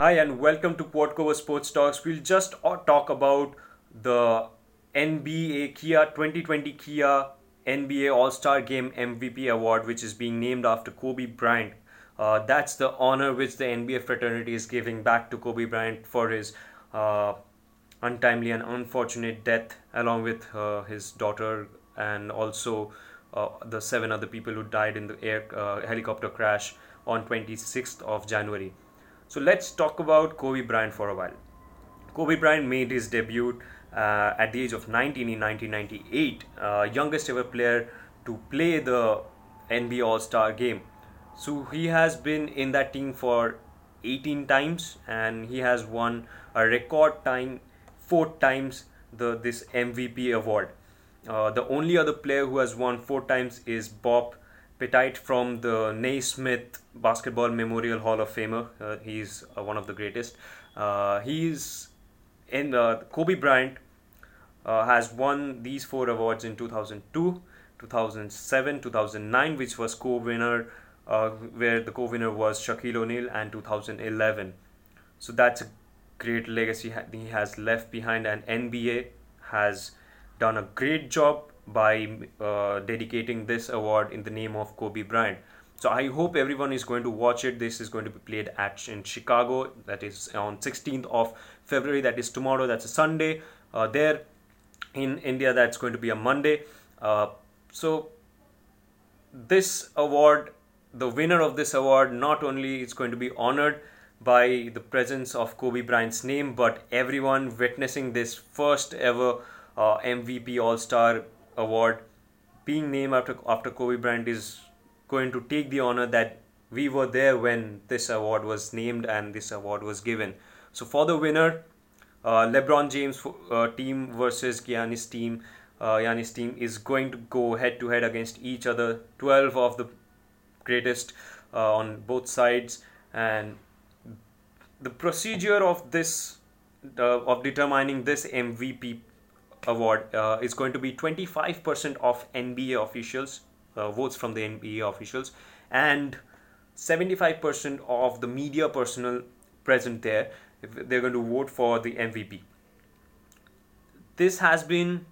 Hi, and welcome to Quadcover Sports Talks. We'll just uh, talk about the NBA Kia 2020 Kia NBA All Star Game MVP Award, which is being named after Kobe Bryant. Uh, that's the honor which the NBA fraternity is giving back to Kobe Bryant for his uh, untimely and unfortunate death, along with uh, his daughter and also uh, the seven other people who died in the air uh, helicopter crash on 26th of January. So let's talk about Kobe Bryant for a while. Kobe Bryant made his debut uh, at the age of 19 in 1998, uh, youngest ever player to play the NBA All Star game. So he has been in that team for 18 times and he has won a record time four times the this MVP award. Uh, the only other player who has won four times is Bob Pettit from the Naismith Basketball Memorial Hall of Famer. Uh, he's uh, one of the greatest. Uh, he's in uh, Kobe Bryant uh, has won these four awards in 2002, 2007, 2009, which was co-winner, uh, where the co-winner was Shaquille O'Neal, and 2011. So that's a great legacy he has left behind, and NBA has done a great job by uh, dedicating this award in the name of Kobe Bryant. So I hope everyone is going to watch it. This is going to be played at in Chicago. That is on 16th of February. That is tomorrow. That's a Sunday. Uh, there in India, that's going to be a Monday. Uh, so this award, the winner of this award, not only is going to be honored by the presence of Kobe Bryant's name, but everyone witnessing this first ever uh, MVP All Star award being named after after Kobe Bryant is going to take the honor that we were there when this award was named and this award was given. So for the winner, uh, LeBron James uh, team versus Giannis team. Uh, Giannis team is going to go head to head against each other. Twelve of the greatest uh, on both sides, and the procedure of this uh, of determining this MVP award uh, is going to be 25% of NBA officials, uh, votes from the NBA officials, and 75% of the media personnel present there. They're going to vote for the MVP. This has been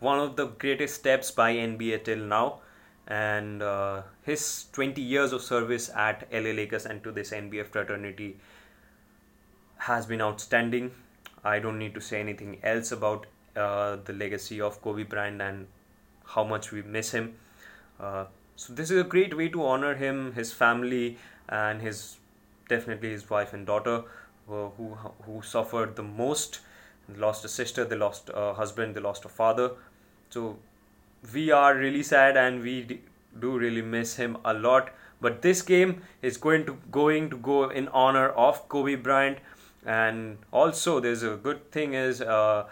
one of the greatest steps by NBA till now, and uh, his 20 years of service at LA Lakers and to this NBA fraternity has been outstanding. I don't need to say anything else about uh, the legacy of Kobe Bryant and how much we miss him. Uh, so this is a great way to honor him, his family, and his definitely his wife and daughter, uh, who who suffered the most. They lost a sister, they lost a husband, they lost a father. So we are really sad, and we do really miss him a lot. But this game is going to going to go in honor of Kobe Bryant, and also there's a good thing is. Uh,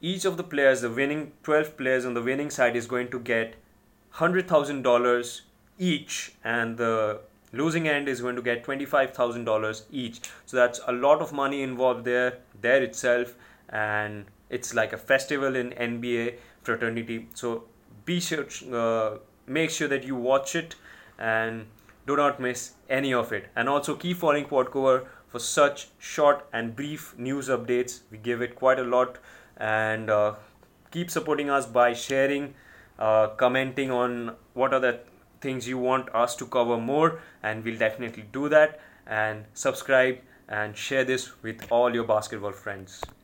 each of the players, the winning 12 players on the winning side, is going to get $100,000 each, and the losing end is going to get $25,000 each. So that's a lot of money involved there, there itself, and it's like a festival in NBA fraternity. So be sure, uh, make sure that you watch it and do not miss any of it. And also keep following Quadcover for such short and brief news updates. We give it quite a lot. And uh, keep supporting us by sharing uh, commenting on what are the things you want us to cover more. And we'll definitely do that. And subscribe and share this with all your basketball friends